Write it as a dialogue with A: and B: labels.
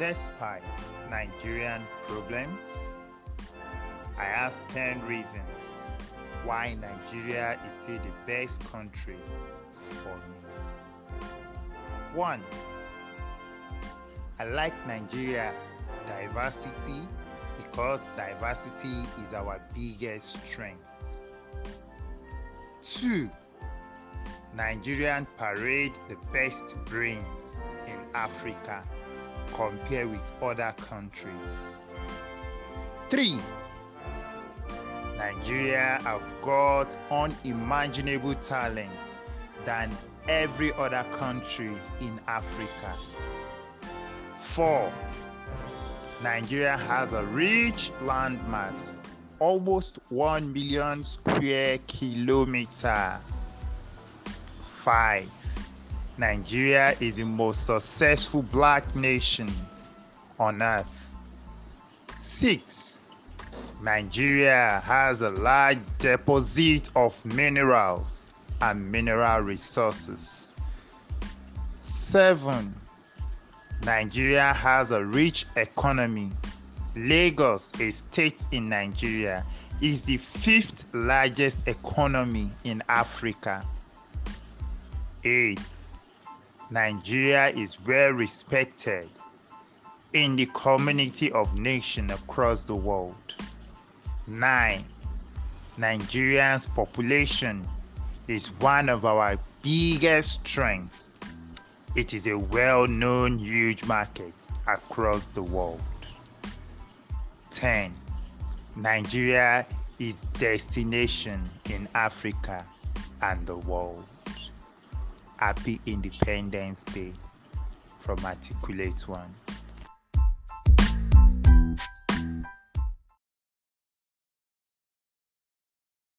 A: Despite Nigerian problems, I have 10 reasons why Nigeria is still the best country for me. 1. I like Nigeria's diversity because diversity is our biggest strength. 2. Nigerian parade the best brains in Africa compared with other countries. 3. Nigeria have got unimaginable talent than every other country in Africa. 4. Nigeria has a rich landmass, almost 1 million square kilometer. 5. Nigeria is the most successful black nation on earth. 6. Nigeria has a large deposit of minerals and mineral resources. 7. Nigeria has a rich economy. Lagos, a state in Nigeria, is the fifth largest economy in Africa. 8. Nigeria is well respected in the community of nations across the world. 9. Nigeria's population is one of our biggest strengths. It is a well known huge market across the world. 10. Nigeria is destination in Africa and the world. Happy Independence Day from Articulate One.